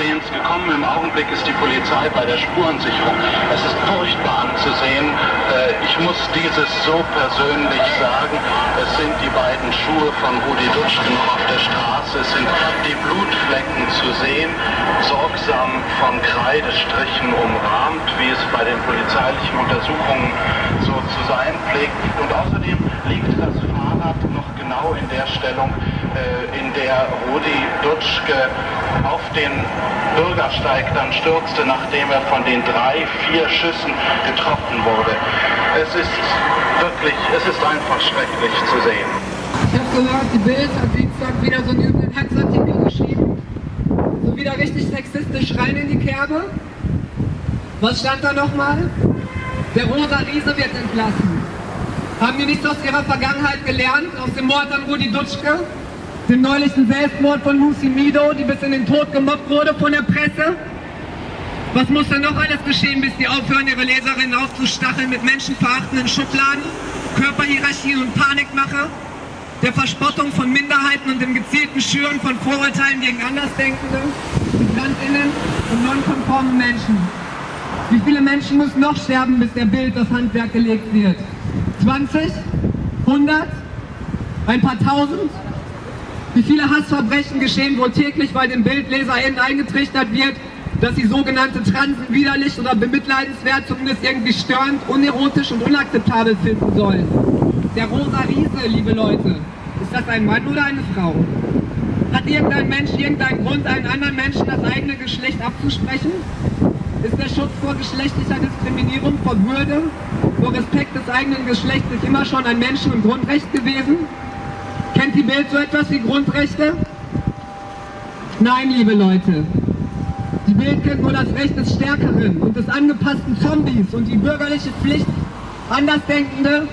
Geschehens gekommen. Im Augenblick ist die Polizei bei der Spurensicherung. Es ist furchtbar anzusehen. Äh, ich muss dieses so persönlich sagen. Es sind die beiden Schuhe von Rudi Dutschke noch auf der Straße. Es sind die Blutflecken zu sehen, sorgsam von Kreidestrichen umrahmt, wie es bei den polizeilichen Untersuchungen so zu sein pflegt. Und außerdem liegt das Fahrrad noch genau in der Stellung, in der Rudi Dutschke auf den Bürgersteig dann stürzte, nachdem er von den drei, vier Schüssen getroffen wurde. Es ist wirklich, es ist einfach schrecklich zu sehen. Ich habe gehört, die Bild hat Dienstag wieder so einen üblen Hetzartikel geschrieben. So wieder richtig sexistisch rein in die Kerbe. Was stand da nochmal? Der rosa Riese wird entlassen. Haben die nichts aus ihrer Vergangenheit gelernt, aus dem Mord an Rudi Dutschke? Dem neulichen Selbstmord von Lucy Mido, die bis in den Tod gemobbt wurde von der Presse. Was muss denn noch alles geschehen, bis die aufhören, ihre Leserinnen aufzustacheln mit menschenverachtenden Schubladen, Körperhierarchien und Panikmache, der Verspottung von Minderheiten und dem gezielten Schüren von Vorurteilen gegen Andersdenkende, Migrantinnen und nonkonforme Menschen. Wie viele Menschen müssen noch sterben, bis der Bild das Handwerk gelegt wird? 20? 100? Ein paar tausend? Wie viele Hassverbrechen geschehen wohl täglich, weil den BildleserInnen eingetrichtert wird, dass sie sogenannte Transen widerlich oder bemitleidenswert, zumindest irgendwie störend, unerotisch und unakzeptabel finden sollen. Der rosa Riese, liebe Leute, ist das ein Mann oder eine Frau? Hat irgendein Mensch irgendeinen Grund, einen anderen Menschen das eigene Geschlecht abzusprechen? Ist der Schutz vor geschlechtlicher Diskriminierung, vor Würde, vor Respekt des eigenen Geschlechts immer schon ein Menschen- und Grundrecht gewesen? Kennt die Welt so etwas wie Grundrechte? Nein, liebe Leute. Die Welt kennt nur das Recht des Stärkeren und des angepassten Zombies und die bürgerliche Pflicht, Andersdenkende,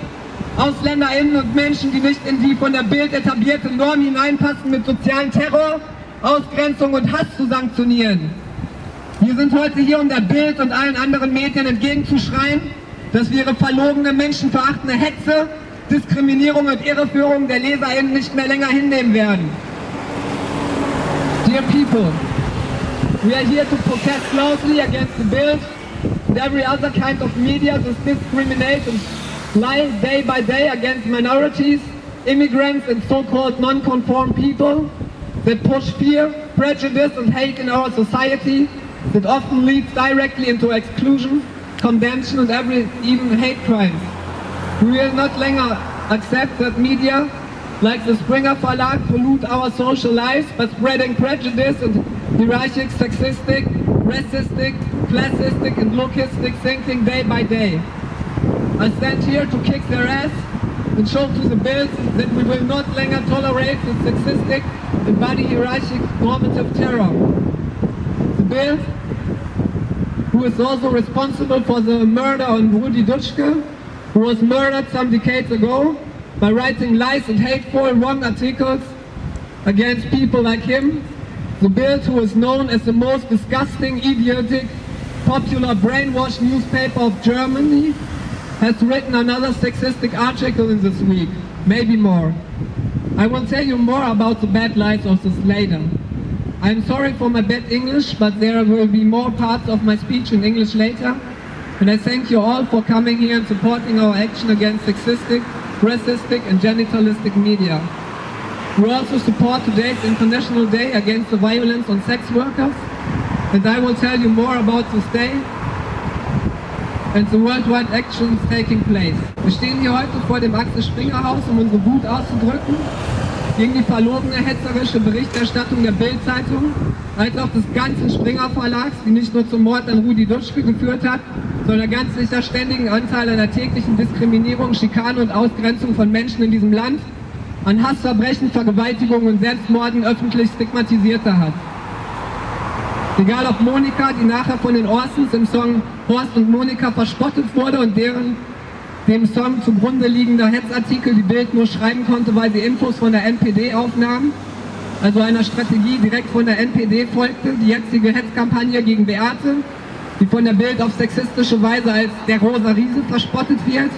AusländerInnen und Menschen, die nicht in die von der Bild etablierte Norm hineinpassen, mit sozialen Terror, Ausgrenzung und Hass zu sanktionieren. Wir sind heute hier, um der Bild und allen anderen Medien entgegenzuschreien, dass wir ihre verlogene, menschenverachtende Hetze Diskriminierung und Irreführung der LeserInnen nicht mehr länger hinnehmen werden. Dear people, we are here to protest closely against the bill and every other kind of media that discriminate and lie day by day against minorities, immigrants and so-called non-conform people that push fear, prejudice and hate in our society that often leads directly into exclusion, condemnation and every even hate crimes. We will not longer accept that media like the Springer Verlag pollute our social lives by spreading prejudice and hierarchic, sexistic, racistic, classistic and logistic thinking day by day. I stand here to kick their ass and show to the bills that we will not longer tolerate the sexistic and body hierarchic normative terror. The bill, who is also responsible for the murder on Rudi Dutschke, who was murdered some decades ago by writing lies and hateful, wrong articles against people like him. The Bild, who is known as the most disgusting, idiotic, popular brainwashed newspaper of Germany, has written another sexistic article in this week, maybe more. I will tell you more about the bad lies of this later. I'm sorry for my bad English, but there will be more parts of my speech in English later. And I thank you all for coming here and supporting our action against sexistic, racistic and genitalistic media. We also support today's International Day against the violence on sex workers. And I will tell you more about this day and the worldwide actions taking place. Wir stehen hier heute vor dem Axel Springer Haus, um unsere Wut auszudrücken gegen die verlogene hetzerische Berichterstattung der Bild-Zeitung, als auch des ganzen Springer Verlags, die nicht nur zum Mord an Rudi Dutschke geführt hat, sondern ganz sicher ständigen Anteil an der täglichen Diskriminierung, Schikane und Ausgrenzung von Menschen in diesem Land, an Hassverbrechen, Vergewaltigungen und Selbstmorden öffentlich stigmatisierte hat. Egal ob Monika, die nachher von den Orsons im Song Horst und Monika verspottet wurde und deren dem Song zugrunde liegender Hetzartikel die Bild nur schreiben konnte, weil sie Infos von der NPD aufnahmen, also einer Strategie direkt von der NPD folgte, die jetzige Hetzkampagne gegen Beate, die von der Bild auf sexistische Weise als der rosa Riese verspottet wird.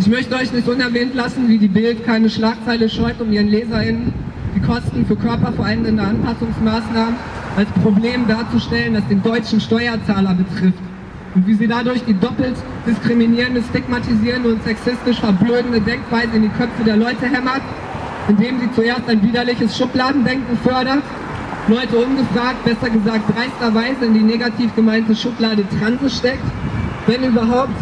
Ich möchte euch nicht unerwähnt lassen, wie die Bild keine Schlagzeile scheut, um ihren LeserInnen die Kosten für körperverändernde Anpassungsmaßnahmen als Problem darzustellen, das den deutschen Steuerzahler betrifft und wie sie dadurch die doppelt diskriminierende, stigmatisierende und sexistisch verblödende Denkweise in die Köpfe der Leute hämmert, indem sie zuerst ein widerliches Schubladendenken fördert, Leute ungefragt, besser gesagt dreisterweise in die negativ gemeinte Schublade Transe steckt, wenn überhaupt,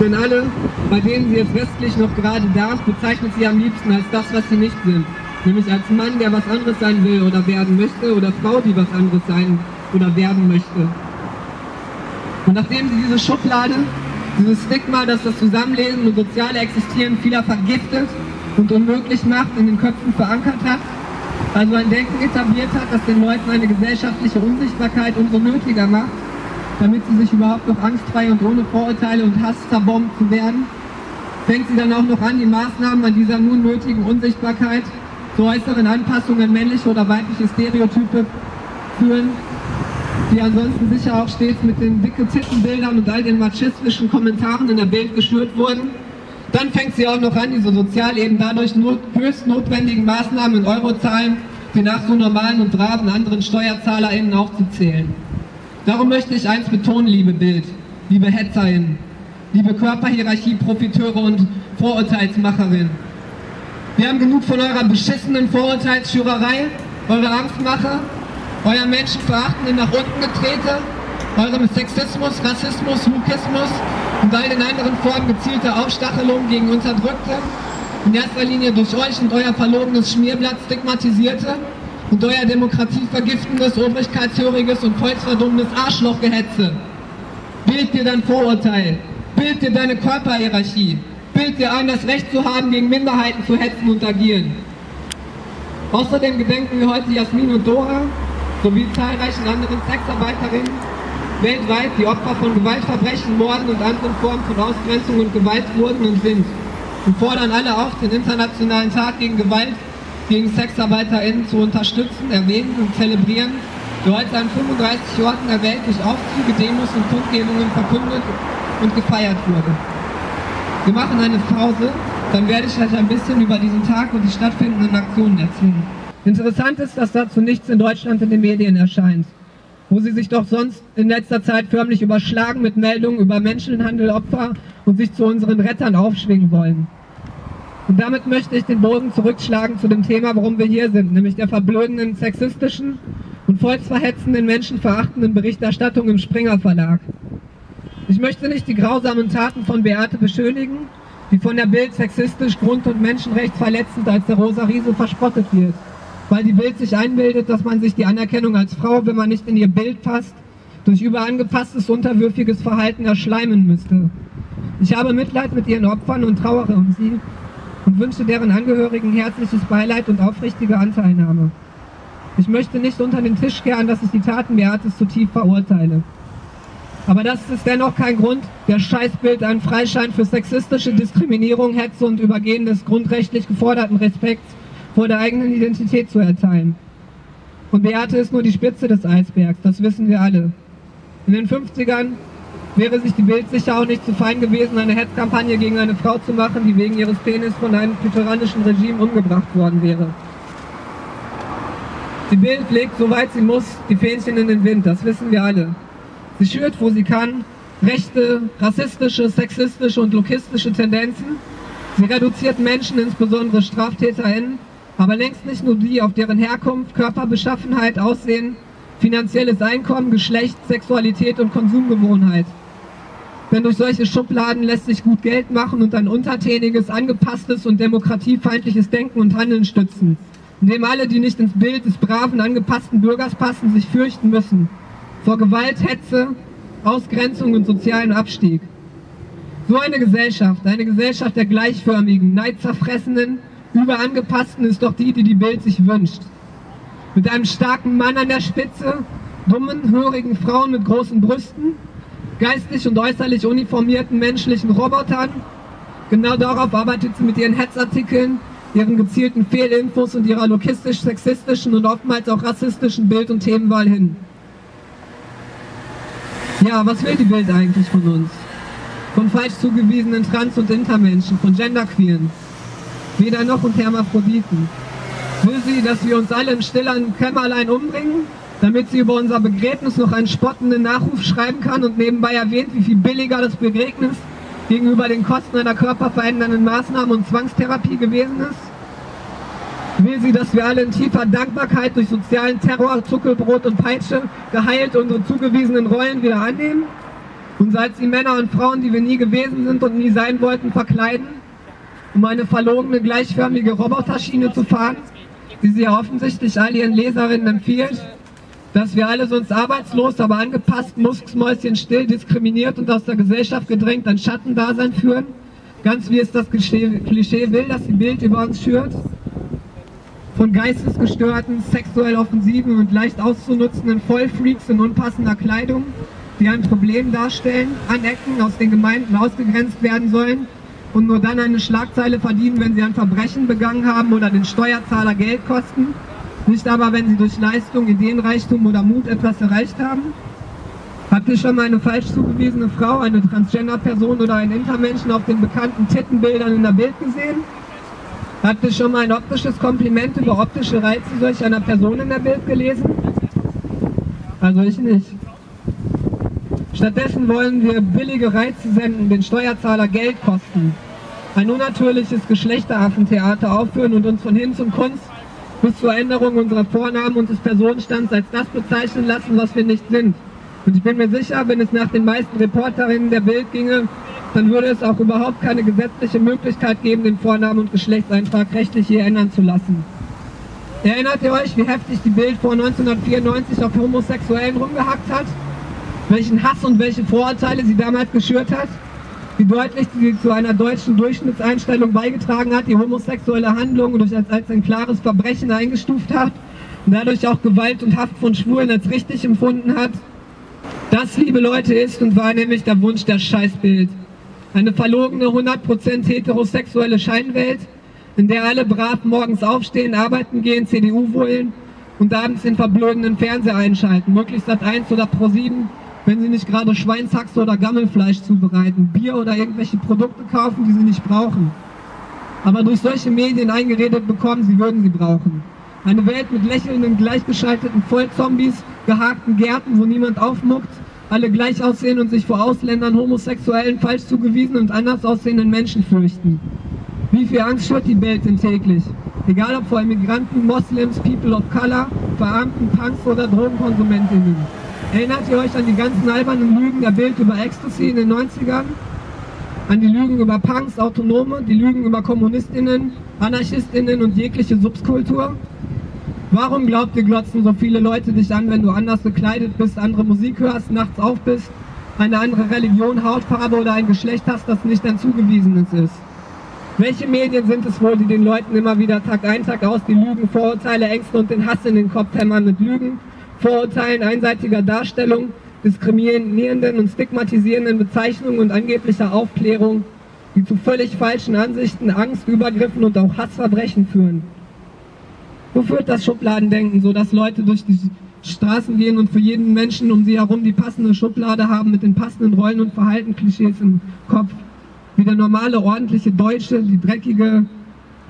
denn alle, bei denen sie es westlich noch gerade darf, bezeichnet sie am liebsten als das, was sie nicht sind, nämlich als Mann, der was anderes sein will oder werden möchte oder Frau, die was anderes sein oder werden möchte. Und nachdem sie diese Schublade, dieses Stigma, das das Zusammenleben und soziale Existieren vieler vergiftet und unmöglich macht, in den Köpfen verankert hat, also ein Denken etabliert hat, das den Leuten eine gesellschaftliche Unsichtbarkeit umso nötiger macht, damit sie sich überhaupt noch angstfrei und ohne Vorurteile und Hass zerbombt zu werden, fängt sie dann auch noch an, die Maßnahmen an dieser nun nötigen Unsichtbarkeit zu äußeren Anpassungen männliche oder weibliche Stereotype führen, die ansonsten sicher auch stets mit den dicke Tittenbildern und all den machistischen Kommentaren in der Bild geschürt wurden. Dann fängt sie auch noch an, diese sozial eben dadurch not, höchst notwendigen Maßnahmen in Eurozahlen die nach so normalen und braven anderen SteuerzahlerInnen aufzuzählen. Darum möchte ich eins betonen, liebe Bild, liebe HetzerInnen, liebe Körperhierarchie-Profiteure und Vorurteilsmacherinnen. Wir haben genug von eurer beschissenen Vorurteilsschürerei, eurer Angstmache, euer menschenverachtenden nach unten getrete, eurem Sexismus, Rassismus, Lukismus und all den anderen Formen gezielter Aufstachelung gegen Unterdrückte, in erster Linie durch euch und euer verlogenes Schmierblatt stigmatisierte und euer demokratievergiftendes, obrigkeitshöriges und volksverdummendes Arschlochgehetze. Bild dir dein Vorurteil, bild dir deine Körperhierarchie, bild dir ein, das Recht zu haben, gegen Minderheiten zu hetzen und agieren. Außerdem gedenken wir heute Jasmin und Dora sowie zahlreichen anderen Sexarbeiterinnen weltweit, die Opfer von Gewaltverbrechen, Morden und anderen Formen von Ausgrenzung und Gewalt wurden und sind und fordern alle auf, den Internationalen Tag gegen Gewalt gegen SexarbeiterInnen zu unterstützen, erwähnen und zelebrieren, der heute an 35 Orten der Welt durch Aufzüge, Demos und Kundgebungen verkündet und gefeiert wurde. Wir machen eine Pause, dann werde ich euch ein bisschen über diesen Tag und die stattfindenden Aktionen erzählen. Interessant ist, dass dazu nichts in Deutschland in den Medien erscheint, wo sie sich doch sonst in letzter Zeit förmlich überschlagen mit Meldungen über Menschenhandel, Opfer und sich zu unseren Rettern aufschwingen wollen. Und damit möchte ich den Bogen zurückschlagen zu dem Thema, warum wir hier sind, nämlich der verblödenden, sexistischen und volksverhetzenden, menschenverachtenden Berichterstattung im Springer Verlag. Ich möchte nicht die grausamen Taten von Beate beschönigen, die von der Bild sexistisch, grund- und menschenrechtsverletzend als der Rosa Riese verspottet wird, weil die Bild sich einbildet, dass man sich die Anerkennung als Frau, wenn man nicht in ihr Bild passt, durch überangepasstes, unterwürfiges Verhalten erschleimen müsste. Ich habe Mitleid mit ihren Opfern und trauere um sie, und wünsche deren Angehörigen herzliches Beileid und aufrichtige Anteilnahme. Ich möchte nicht unter den Tisch kehren, dass ich die Taten Beates zu tief verurteile. Aber das ist dennoch kein Grund, der Scheißbild einen Freischein für sexistische Diskriminierung, Hetze und Übergehen des grundrechtlich geforderten Respekts vor der eigenen Identität zu erteilen. Und Beate ist nur die Spitze des Eisbergs, das wissen wir alle. In den 50ern wäre sich die Bild sicher auch nicht zu fein gewesen, eine Hetzkampagne gegen eine Frau zu machen, die wegen ihres Penis von einem tyrannischen Regime umgebracht worden wäre. Die Bild legt, soweit sie muss, die Fähnchen in den Wind, das wissen wir alle. Sie schürt, wo sie kann, rechte, rassistische, sexistische und lokistische Tendenzen. Sie reduziert Menschen, insbesondere StraftäterInnen, aber längst nicht nur die, auf deren Herkunft, Körperbeschaffenheit, Aussehen, finanzielles Einkommen, Geschlecht, Sexualität und Konsumgewohnheit. Denn durch solche Schubladen lässt sich gut Geld machen und ein untertäniges, angepasstes und demokratiefeindliches Denken und Handeln stützen, indem alle, die nicht ins Bild des braven, angepassten Bürgers passen, sich fürchten müssen vor Gewalt, Hetze, Ausgrenzung und sozialen Abstieg. So eine Gesellschaft, eine Gesellschaft der gleichförmigen, neidzerfressenen, überangepassten ist doch die, die die Bild sich wünscht. Mit einem starken Mann an der Spitze, dummen, hörigen Frauen mit großen Brüsten, geistig und äußerlich uniformierten menschlichen Robotern. Genau darauf arbeitet sie mit ihren Hetzartikeln, ihren gezielten Fehlinfos und ihrer lokistisch-sexistischen und oftmals auch rassistischen Bild- und Themenwahl hin. Ja, was will die Bild eigentlich von uns? Von falsch zugewiesenen Trans- und Intermenschen, von Genderqueeren, weder noch und Hermaphroditen. Will sie, dass wir uns alle im stillen Kämmerlein umbringen? damit sie über unser Begräbnis noch einen spottenden Nachruf schreiben kann und nebenbei erwähnt, wie viel billiger das Begräbnis gegenüber den Kosten einer körperverändernden Maßnahme und Zwangstherapie gewesen ist? Will sie, dass wir alle in tiefer Dankbarkeit durch sozialen Terror, Zuckerbrot und Peitsche geheilt unsere zugewiesenen Rollen wieder annehmen? Und als sie Männer und Frauen, die wir nie gewesen sind und nie sein wollten, verkleiden, um eine verlogene, gleichförmige Roboterschiene zu fahren, die sie offensichtlich all ihren Leserinnen empfiehlt, dass wir alle sonst arbeitslos, aber angepasst, mucksmäuschenstill, diskriminiert und aus der Gesellschaft gedrängt ein Schattendasein führen, ganz wie es das Klischee will, dass die Bild über uns schürt, von geistesgestörten, sexuell offensiven und leicht auszunutzenden Vollfreaks in unpassender Kleidung, die ein Problem darstellen, anecken, aus den Gemeinden ausgegrenzt werden sollen und nur dann eine Schlagzeile verdienen, wenn sie ein Verbrechen begangen haben oder den Steuerzahler Geld kosten nicht aber, wenn sie durch Leistung, Ideenreichtum oder Mut etwas erreicht haben? Habt ihr schon mal eine falsch zugewiesene Frau, eine Transgender-Person oder einen Intermenschen auf den bekannten Tittenbildern in der Bild gesehen? Habt ihr schon mal ein optisches Kompliment über optische Reize solch einer Person in der Bild gelesen? Also ich nicht. Stattdessen wollen wir billige Reize senden, den Steuerzahler Geld kosten, ein unnatürliches Geschlechteraffentheater aufführen und uns von Hin zum Kunst bis zur Änderung unserer Vornamen und des Personenstands als das bezeichnen lassen, was wir nicht sind. Und ich bin mir sicher, wenn es nach den meisten Reporterinnen der Bild ginge, dann würde es auch überhaupt keine gesetzliche Möglichkeit geben, den Vornamen und Geschlechtseintrag rechtlich hier ändern zu lassen. Erinnert ihr euch, wie heftig die Bild vor 1994 auf Homosexuellen rumgehackt hat? Welchen Hass und welche Vorurteile sie damals geschürt hat? wie deutlich sie zu einer deutschen Durchschnittseinstellung beigetragen hat, die homosexuelle Handlung durch als, als ein klares Verbrechen eingestuft hat und dadurch auch Gewalt und Haft von Schwulen als richtig empfunden hat. Das, liebe Leute, ist und war nämlich der Wunsch der Scheißbild. Eine verlogene 100% heterosexuelle Scheinwelt, in der alle brav morgens aufstehen, arbeiten gehen, CDU wollen und abends den verblödenden Fernseher einschalten, möglichst Sat 1 oder Pro 7 wenn sie nicht gerade Schweinshaxe oder Gammelfleisch zubereiten, Bier oder irgendwelche Produkte kaufen, die sie nicht brauchen. Aber durch solche Medien eingeredet bekommen, sie würden sie brauchen. Eine Welt mit lächelnden, gleichgeschalteten Vollzombies, gehakten Gärten, wo niemand aufmuckt, alle gleich aussehen und sich vor Ausländern, Homosexuellen, falsch zugewiesenen und anders aussehenden Menschen fürchten. Wie viel Angst schürt die Welt denn täglich? Egal ob vor Immigranten, Moslems, People of Color, Verarmten, Punks oder Drogenkonsumentinnen. Erinnert ihr euch an die ganzen albernen Lügen der Bild über Ecstasy in den 90ern? An die Lügen über Punks, Autonome, die Lügen über Kommunistinnen, Anarchistinnen und jegliche Subskultur? Warum glaubt ihr, glotzen so viele Leute dich an, wenn du anders gekleidet bist, andere Musik hörst, nachts auf bist, eine andere Religion, Hautfarbe oder ein Geschlecht hast, das nicht dein zugewiesenes ist? Welche Medien sind es wohl, die den Leuten immer wieder Tag ein, Tag aus die Lügen, Vorurteile, Ängste und den Hass in den Kopf hämmern mit Lügen, Vorurteilen, einseitiger Darstellung, diskriminierenden und stigmatisierenden Bezeichnungen und angeblicher Aufklärung, die zu völlig falschen Ansichten, Angst, Übergriffen und auch Hassverbrechen führen. Wo führt das Schubladendenken, so dass Leute durch die Straßen gehen und für jeden Menschen um sie herum die passende Schublade haben mit den passenden Rollen und Verhaltenklischees im Kopf? Wie der normale, ordentliche Deutsche, die dreckige,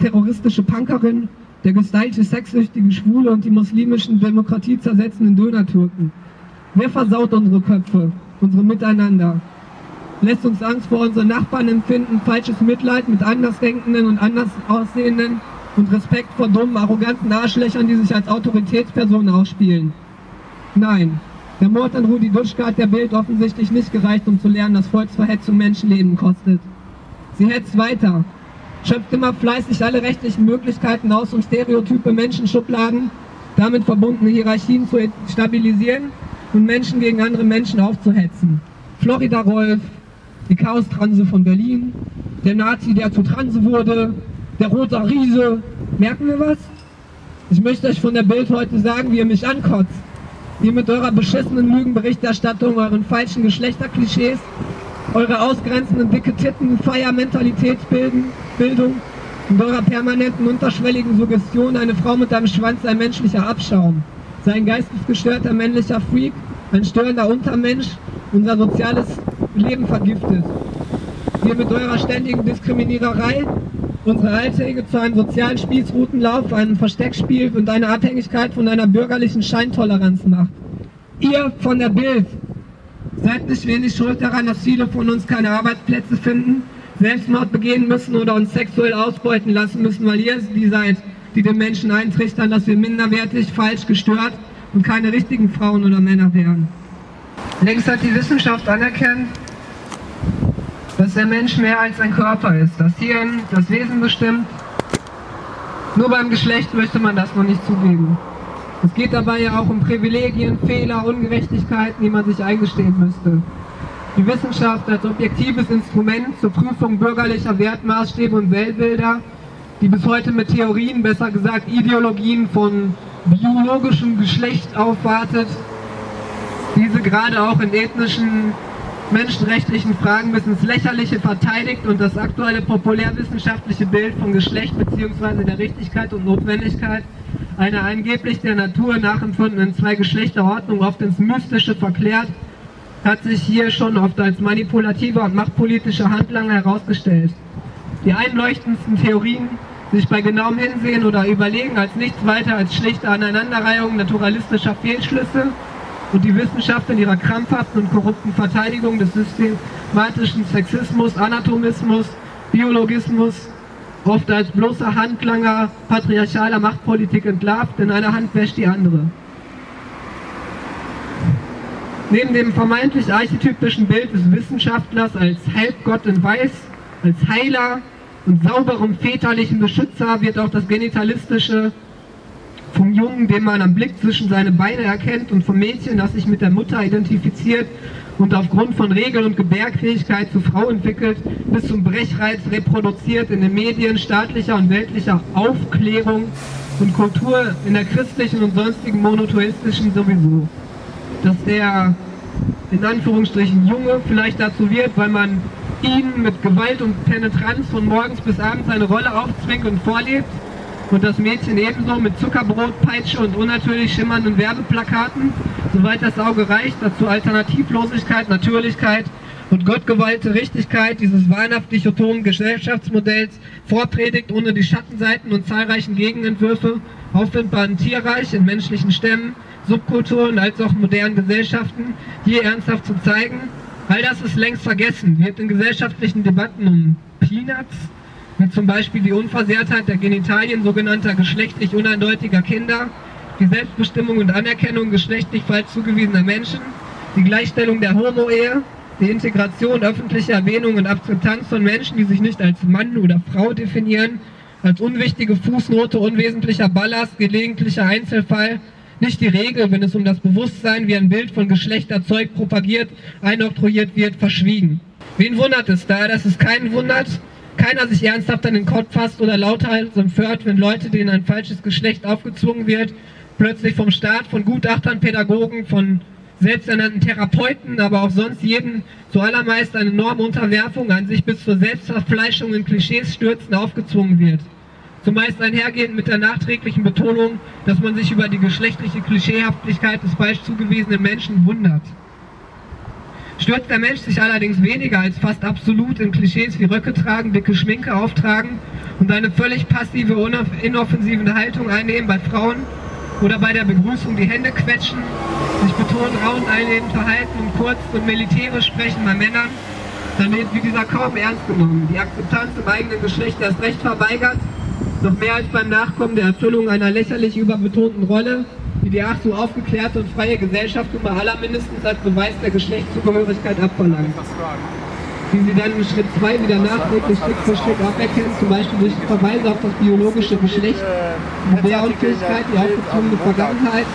terroristische Punkerin, der gestylte, sexsüchtige Schwule und die muslimischen Demokratie zersetzenden Dönertürken. Wer versaut unsere Köpfe, unsere Miteinander? Lässt uns Angst vor unseren Nachbarn empfinden, falsches Mitleid mit Andersdenkenden und anders aussehenden und Respekt vor dummen, arroganten Arschlöchern, die sich als Autoritätspersonen ausspielen. Nein, der Mord an Rudi Dutschke hat der Bild offensichtlich nicht gereicht, um zu lernen, dass Volksverhetzung Menschenleben kostet. Sie hetzt weiter, schöpft immer fleißig alle rechtlichen Möglichkeiten aus, um stereotype Menschenschubladen, damit verbundene Hierarchien zu stabilisieren und Menschen gegen andere Menschen aufzuhetzen. Florida Rolf, die Chaos-Transe von Berlin, der Nazi, der zu Transe wurde, der rote Riese. Merken wir was? Ich möchte euch von der Bild heute sagen, wie ihr mich ankotzt. Ihr mit eurer beschissenen Lügenberichterstattung, euren falschen Geschlechterklischees eure ausgrenzenden dicke Titten, Feiermentalitätsbildung und eurer permanenten unterschwelligen Suggestion, eine Frau mit einem Schwanz ein menschlicher Abschaum, sei ein geistesgestörter männlicher Freak, ein störender Untermensch, unser soziales Leben vergiftet. Ihr mit eurer ständigen Diskriminiererei unsere Alltäge zu einem sozialen Spießrutenlauf, einem Versteckspiel und einer Abhängigkeit von einer bürgerlichen Scheintoleranz macht. Ihr von der Bild seid nicht wenig schuld daran, dass viele von uns keine Arbeitsplätze finden, Selbstmord begehen müssen oder uns sexuell ausbeuten lassen müssen, weil ihr die seid, die den Menschen eintrichtern, dass wir minderwertig, falsch, gestört und keine richtigen Frauen oder Männer wären. Längst hat die Wissenschaft anerkannt, dass der Mensch mehr als ein Körper ist, das Hirn das Wesen bestimmt. Nur beim Geschlecht möchte man das noch nicht zugeben. Es geht dabei ja auch um Privilegien, Fehler, Ungerechtigkeiten, die man sich eingestehen müsste. Die Wissenschaft als objektives Instrument zur Prüfung bürgerlicher Wertmaßstäbe und Weltbilder, die bis heute mit Theorien, besser gesagt Ideologien von biologischem Geschlecht aufwartet, diese gerade auch in ethnischen menschenrechtlichen Fragen bis ins Lächerliche verteidigt und das aktuelle populärwissenschaftliche Bild von Geschlecht bzw. der Richtigkeit und Notwendigkeit einer angeblich der Natur nachempfundenen Zwei-Geschlechter-Ordnung oft ins Mystische verklärt, hat sich hier schon oft als manipulativer und machtpolitischer Handlanger herausgestellt. Die einleuchtendsten Theorien sich bei genauem Hinsehen oder Überlegen als nichts weiter als schlichte Aneinanderreihung naturalistischer Fehlschlüsse und die Wissenschaft in ihrer krampfhaften und korrupten Verteidigung des systematischen Sexismus, Anatomismus, Biologismus, oft als bloßer Handlanger patriarchaler Machtpolitik entlarvt, denn eine Hand wäscht die andere. Neben dem vermeintlich archetypischen Bild des Wissenschaftlers als Halbgott in Weiß, als Heiler und sauberem väterlichen Beschützer wird auch das genitalistische vom Jungen, den man am Blick zwischen seine Beine erkennt, und vom Mädchen, das sich mit der Mutter identifiziert und aufgrund von Regel- und Gebärfähigkeit zur Frau entwickelt, bis zum Brechreiz reproduziert in den Medien staatlicher und weltlicher Aufklärung und Kultur, in der christlichen und sonstigen monotheistischen sowieso. Dass der, in Anführungsstrichen, Junge vielleicht dazu wird, weil man ihn mit Gewalt und Penetranz von morgens bis abends seine Rolle aufzwingt und vorlebt, und das Mädchen ebenso mit Zuckerbrot, Peitsche und unnatürlich schimmernden Werbeplakaten, soweit das Auge reicht, dazu Alternativlosigkeit, Natürlichkeit und gottgewollte Richtigkeit dieses wahnhaft dichotomen Gesellschaftsmodells vorpredigt, ohne die Schattenseiten und zahlreichen Gegenentwürfe auffindbaren Tierreich in menschlichen Stämmen, Subkulturen als auch modernen Gesellschaften hier ernsthaft zu zeigen. All das ist längst vergessen, wird in gesellschaftlichen Debatten um Peanuts, wie zum Beispiel die Unversehrtheit der Genitalien sogenannter geschlechtlich uneindeutiger Kinder, die Selbstbestimmung und Anerkennung geschlechtlich falsch zugewiesener Menschen, die Gleichstellung der Homo-Ehe, die Integration öffentlicher Erwähnung und Akzeptanz von Menschen, die sich nicht als Mann oder Frau definieren, als unwichtige Fußnote, unwesentlicher Ballast, gelegentlicher Einzelfall, nicht die Regel, wenn es um das Bewusstsein, wie ein Bild von Geschlecht erzeugt, propagiert, einoktroyiert wird, verschwiegen. Wen wundert es da, dass es keinen wundert, keiner sich ernsthaft an den Kopf fasst oder lauthals empört, wenn Leute, denen ein falsches Geschlecht aufgezwungen wird, plötzlich vom Staat, von Gutachtern, Pädagogen, von selbsternannten Therapeuten, aber auch sonst jeden zuallermeist eine enorme Unterwerfung an sich bis zur Selbstverfleischung in Klischees stürzen aufgezwungen wird. Zumeist einhergehend mit der nachträglichen Betonung, dass man sich über die geschlechtliche Klischeehaftigkeit des falsch zugewiesenen Menschen wundert. Stürzt der Mensch sich allerdings weniger als fast absolut in Klischees wie Röcke tragen, dicke Schminke auftragen und eine völlig passive, inoffensive Haltung einnehmen bei Frauen oder bei der Begrüßung die Hände quetschen, sich betont rauend einnehmend verhalten und kurz und militärisch sprechen bei Männern, dann wird wie dieser kaum ernst genommen. Die Akzeptanz im eigenen Geschlecht erst recht verweigert, noch mehr als beim Nachkommen der Erfüllung einer lächerlich überbetonten Rolle, die die ach so aufgeklärte und freie Gesellschaft über aller mindestens als Beweis der Geschlechtszugehörigkeit abverlangt. Die sie dann in Schritt 2 wieder nachträglich Stück für Stück aberkennt, zum Beispiel durch Verweise auf das biologische Geschlecht, die Wehrunfähigkeit, die aufgezwungene Vergangenheit,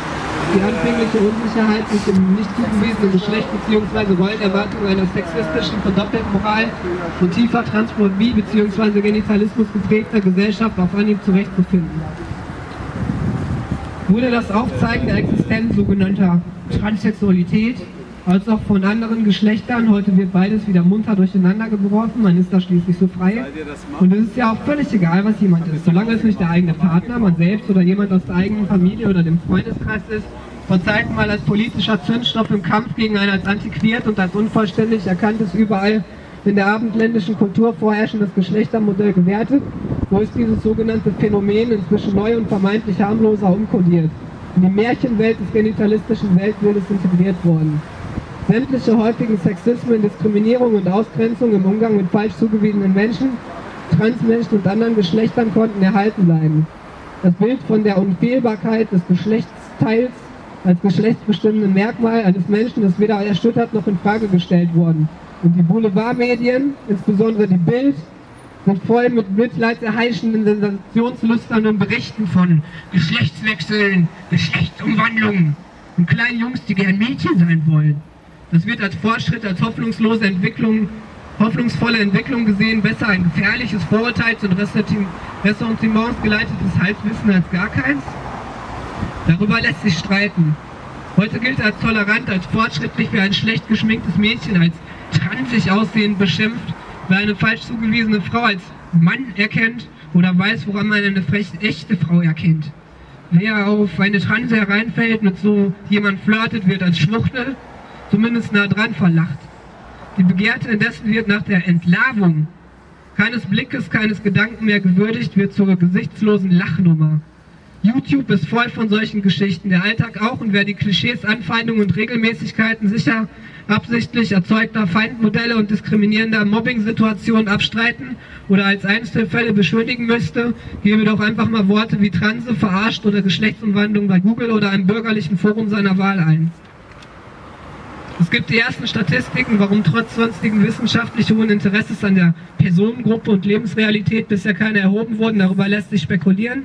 die anfängliche Unsicherheit sich im nicht zugewiesenen Geschlecht bzw. Rollenerwartung einer sexistischen Verdoppeltmoral und tiefer Transphobie bzw. Genitalismus geprägter Gesellschaft auf Anhieb zurechtzufinden wurde das Aufzeigen der Existenz sogenannter Transsexualität als auch von anderen Geschlechtern. Heute wird beides wieder munter durcheinander geworfen, man ist da schließlich so frei. Und es ist ja auch völlig egal, was jemand ist. Solange es nicht der eigene Partner, man selbst oder jemand aus der eigenen Familie oder dem Freundeskreis ist, vor Zeiten mal als politischer Zündstoff im Kampf gegen ein als antiquiert und als unvollständig erkanntes überall in der abendländischen Kultur vorherrschendes Geschlechtermodell gewertet, so ist dieses sogenannte Phänomen inzwischen neu und vermeintlich harmloser umkodiert, in die Märchenwelt des genitalistischen Weltbildes integriert worden. Sämtliche häufigen Sexismen, Diskriminierung und Ausgrenzung im Umgang mit falsch zugewiesenen Menschen, Transmenschen und anderen Geschlechtern konnten erhalten bleiben. Das Bild von der Unfehlbarkeit des Geschlechtsteils als geschlechtsbestimmenden Merkmal eines Menschen ist weder erschüttert noch in Frage gestellt worden. Und die Boulevardmedien, insbesondere die Bild, sind voll mit mitleidserheischenden, sensationslüsternen Berichten von Geschlechtswechseln, Geschlechtsumwandlungen und kleinen Jungs, die gern Mädchen sein wollen. Das wird als Fortschritt, als hoffnungslose Entwicklung, hoffnungsvolle Entwicklung gesehen, besser ein gefährliches, vorurteils- und Ressentiments geleitetes Halswissen als gar keins. Darüber lässt sich streiten. Heute gilt er als tolerant, als fortschrittlich für ein schlecht geschminktes Mädchen, als transig aussehend beschimpft, wer eine falsch zugewiesene Frau als Mann erkennt oder weiß, woran man eine echte Frau erkennt. Wer auf eine Transe hereinfällt, mit so jemand flirtet, wird als Schwuchtel, zumindest nah dran verlacht. Die Begehrte indessen wird nach der Entlarvung keines Blickes, keines Gedanken mehr gewürdigt, wird zur gesichtslosen Lachnummer. YouTube ist voll von solchen Geschichten, der Alltag auch und wer die Klischees, Anfeindungen und Regelmäßigkeiten sicher absichtlich erzeugter Feindmodelle und diskriminierender Mobbing-Situationen abstreiten oder als Einzelfälle beschuldigen müsste, gebe doch einfach mal Worte wie Transe, verarscht oder Geschlechtsumwandlung bei Google oder einem bürgerlichen Forum seiner Wahl ein. Es gibt die ersten Statistiken, warum trotz sonstigen wissenschaftlich hohen Interesses an der Personengruppe und Lebensrealität bisher keine erhoben wurden. Darüber lässt sich spekulieren.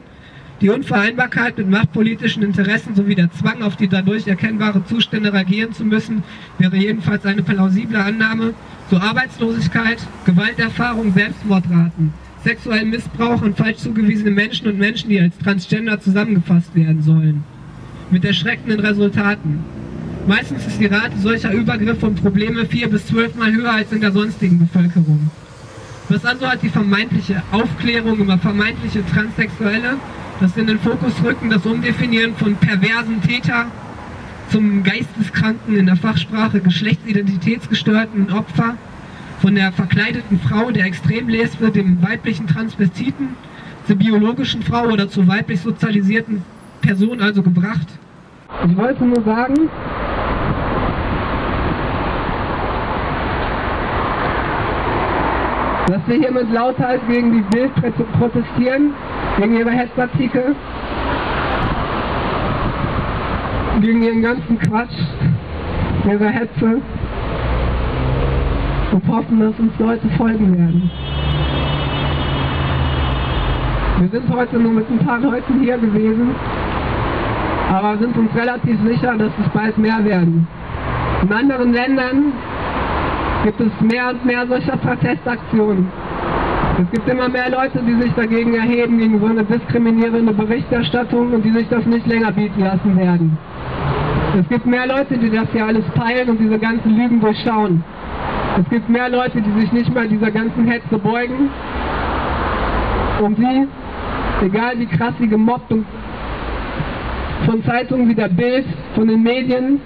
Die Unvereinbarkeit mit machtpolitischen Interessen sowie der Zwang, auf die dadurch erkennbare Zustände reagieren zu müssen, wäre jedenfalls eine plausible Annahme. So Arbeitslosigkeit, Gewalterfahrung, Selbstmordraten, sexuellen Missbrauch an falsch zugewiesene Menschen und Menschen, die als Transgender zusammengefasst werden sollen. Mit erschreckenden Resultaten. Meistens ist die Rate solcher Übergriffe und Probleme vier bis zwölfmal höher als in der sonstigen Bevölkerung. Was also hat die vermeintliche Aufklärung über vermeintliche Transsexuelle das in den Fokus rücken, das Umdefinieren von perversen Täter zum Geisteskranken in der Fachsprache geschlechtsidentitätsgestörten Opfer, von der verkleideten Frau, der Extremlesbe, dem weiblichen Transvestiten, zur biologischen Frau oder zur weiblich sozialisierten Person also gebracht. Ich wollte nur sagen, dass wir hier mit Lautheit gegen die Bild protestieren, gegen ihre Hetzartikel, gegen ihren ganzen Quatsch, ihre Hetze und hoffen, dass uns Leute folgen werden. Wir sind heute nur mit ein paar Leuten hier gewesen, aber sind uns relativ sicher, dass es bald mehr werden. In anderen Ländern gibt es mehr und mehr solcher Protestaktionen. Es gibt immer mehr Leute, die sich dagegen erheben, gegen so eine diskriminierende Berichterstattung und die sich das nicht länger bieten lassen werden. Es gibt mehr Leute, die das hier alles peilen und diese ganzen Lügen durchschauen. Es gibt mehr Leute, die sich nicht mehr dieser ganzen Hetze beugen und die, egal wie krass sie gemobbt und von Zeitungen wie der Bild, von den Medien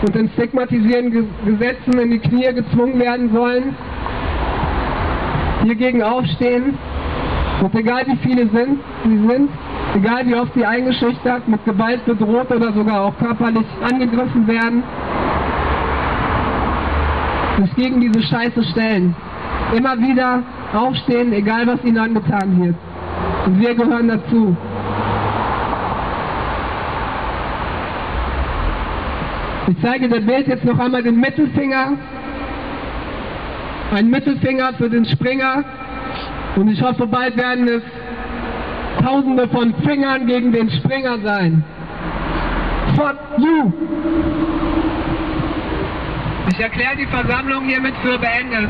und den stigmatisierenden Gesetzen in die Knie gezwungen werden sollen, hiergegen aufstehen. Und egal wie viele sind, sie sind, egal wie oft sie eingeschüchtert, mit Gewalt bedroht oder sogar auch körperlich angegriffen werden, sich gegen diese Scheiße stellen. Immer wieder aufstehen, egal was ihnen angetan wird. Und wir gehören dazu. Ich zeige der Bild jetzt noch einmal den Mittelfinger ein Mittelfinger für den Springer. Und ich hoffe, bald werden es Tausende von Fingern gegen den Springer sein. Fuck you! Ich erkläre die Versammlung hiermit für beendet.